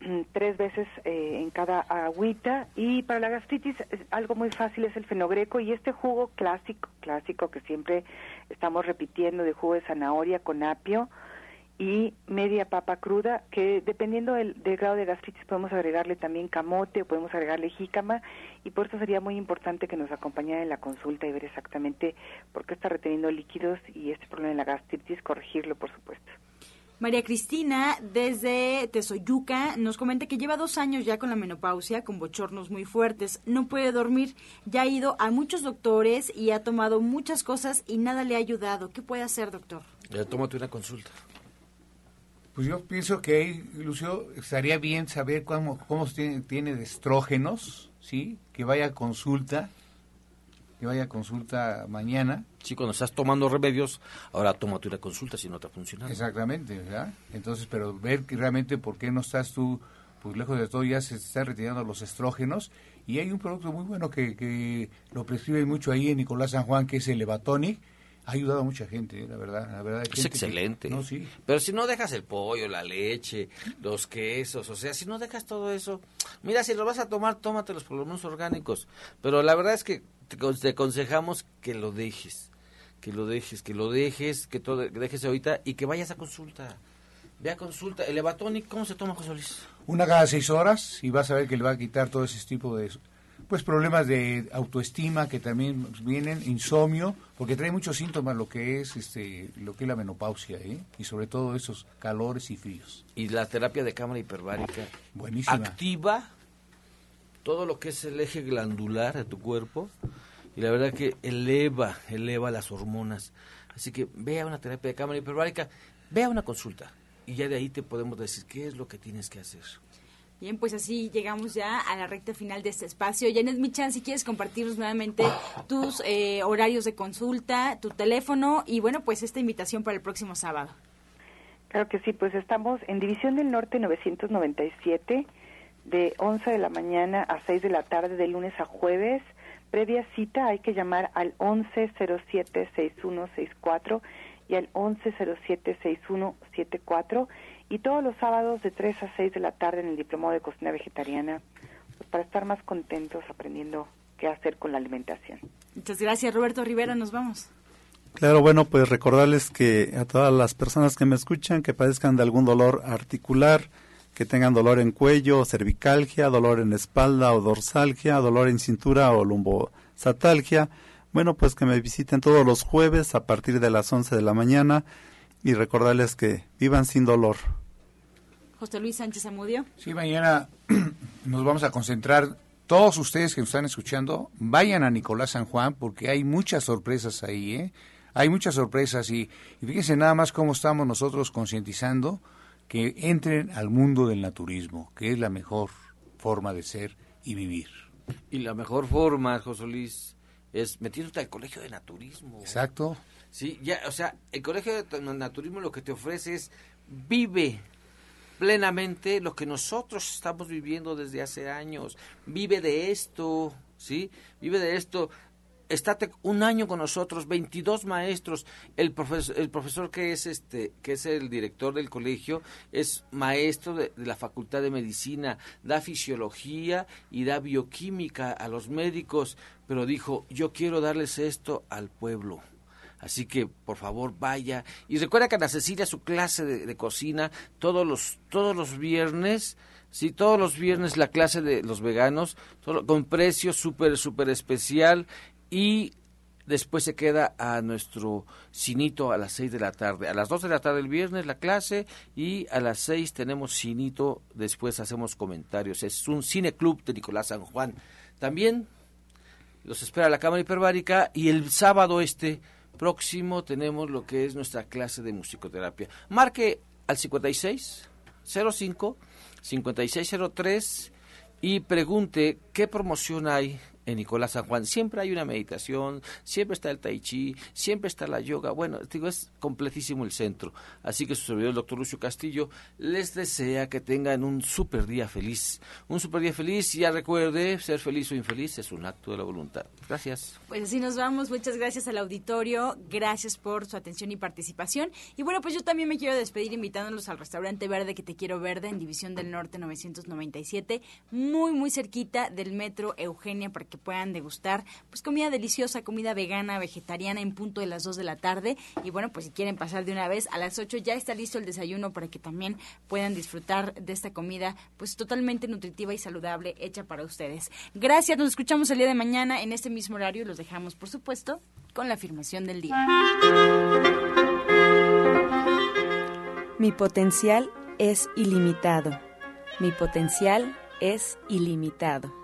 mm, tres veces eh, en cada agüita. Y para la gastritis algo muy fácil es el fenogreco y este jugo clásico, clásico que siempre estamos repitiendo de jugo de zanahoria con apio y media papa cruda, que dependiendo del, del, grado de gastritis podemos agregarle también camote o podemos agregarle jícama y por eso sería muy importante que nos acompañara en la consulta y ver exactamente por qué está reteniendo líquidos y este problema de la gastritis, corregirlo por supuesto. María Cristina, desde Tesoyuca, nos comenta que lleva dos años ya con la menopausia, con bochornos muy fuertes. No puede dormir. Ya ha ido a muchos doctores y ha tomado muchas cosas y nada le ha ayudado. ¿Qué puede hacer, doctor? Ya tómate una consulta. Pues yo pienso que ahí, Lucio, estaría bien saber cómo, cómo tiene, tiene de estrógenos, ¿sí? Que vaya a consulta, que vaya a consulta mañana. Sí, cuando estás tomando remedios, ahora tómate una consulta si no te ha funcionado. Exactamente, ¿verdad? Entonces, pero ver que realmente por qué no estás tú, pues lejos de todo ya se están retirando los estrógenos y hay un producto muy bueno que, que lo prescriben mucho ahí en Nicolás San Juan, que es el Levatonic, ha ayudado a mucha gente, la verdad. La verdad es excelente. Que, no, sí. Pero si no dejas el pollo, la leche, los quesos, o sea, si no dejas todo eso, mira, si lo vas a tomar, tómatelos por lo menos orgánicos. Pero la verdad es que te, te aconsejamos que lo dejes, que lo dejes, que lo dejes, que todo, que dejes ahorita y que vayas a consulta. Ve a consulta. ¿El Evatonic cómo se toma, José Luis? Una cada seis horas y vas a ver que le va a quitar todo ese tipo de pues problemas de autoestima que también vienen, insomnio, porque trae muchos síntomas lo que es este lo que es la menopausia, ¿eh? y sobre todo esos calores y fríos. Y la terapia de cámara hiperbárica buenísima. Activa todo lo que es el eje glandular de tu cuerpo y la verdad que eleva, eleva las hormonas. Así que vea una terapia de cámara hiperbárica, vea una consulta y ya de ahí te podemos decir qué es lo que tienes que hacer. Bien, pues así llegamos ya a la recta final de este espacio. Janet Michan, si quieres compartirnos nuevamente tus eh, horarios de consulta, tu teléfono y bueno, pues esta invitación para el próximo sábado. Claro que sí, pues estamos en División del Norte 997 de 11 de la mañana a 6 de la tarde de lunes a jueves. Previa cita hay que llamar al 1107-6164 y al 1107-6174 y todos los sábados de 3 a 6 de la tarde en el Diplomado de Cocina Vegetariana pues para estar más contentos aprendiendo qué hacer con la alimentación. Muchas gracias, Roberto Rivera. Nos vamos. Claro, bueno, pues recordarles que a todas las personas que me escuchan que padezcan de algún dolor articular, que tengan dolor en cuello, cervicalgia, dolor en espalda o dorsalgia, dolor en cintura o lumbosatalgia, bueno, pues que me visiten todos los jueves a partir de las 11 de la mañana y recordarles que vivan sin dolor. José Luis Sánchez Amudio. Sí, mañana <clears throat> nos vamos a concentrar. Todos ustedes que nos están escuchando, vayan a Nicolás San Juan porque hay muchas sorpresas ahí, ¿eh? Hay muchas sorpresas y, y fíjense nada más cómo estamos nosotros concientizando que entren al mundo del naturismo, que es la mejor forma de ser y vivir. Y la mejor forma, José Luis, es metiéndote al colegio de naturismo. Exacto. Sí, ya, o sea, el colegio de naturismo lo que te ofrece es vive plenamente lo que nosotros estamos viviendo desde hace años. Vive de esto, ¿sí? Vive de esto estate un año con nosotros, 22 maestros. El profesor, el profesor que es este, que es el director del colegio, es maestro de, la Facultad de Medicina, da fisiología y da bioquímica a los médicos, pero dijo, yo quiero darles esto al pueblo. Así que, por favor, vaya. Y recuerda que Ana Cecilia, su clase de, cocina, todos los, todos los viernes, Sí, todos los viernes la clase de los veganos, con precio súper, súper especial y después se queda a nuestro cinito a las 6 de la tarde. A las 2 de la tarde el viernes la clase y a las 6 tenemos cinito, después hacemos comentarios. Es un cine club de Nicolás San Juan. También los espera la Cámara Hiperbárica y el sábado este próximo tenemos lo que es nuestra clase de musicoterapia. Marque al 56 05 5603 y pregunte qué promoción hay en Nicolás San Juan. Siempre hay una meditación, siempre está el tai chi, siempre está la yoga. Bueno, digo, es completísimo el centro. Así que su servidor, el doctor Lucio Castillo, les desea que tengan un super día feliz. Un super día feliz y ya recuerde, ser feliz o infeliz es un acto de la voluntad. Gracias. Pues así nos vamos. Muchas gracias al auditorio. Gracias por su atención y participación. Y bueno, pues yo también me quiero despedir invitándolos al restaurante verde que te quiero verde en División del Norte 997, muy, muy cerquita del metro Eugenia para que puedan degustar pues comida deliciosa, comida vegana, vegetariana en punto de las 2 de la tarde. Y bueno, pues si quieren pasar de una vez a las 8 ya está listo el desayuno para que también puedan disfrutar de esta comida pues totalmente nutritiva y saludable hecha para ustedes. Gracias, nos escuchamos el día de mañana en este mismo horario y los dejamos por supuesto con la afirmación del día. Mi potencial es ilimitado. Mi potencial es ilimitado.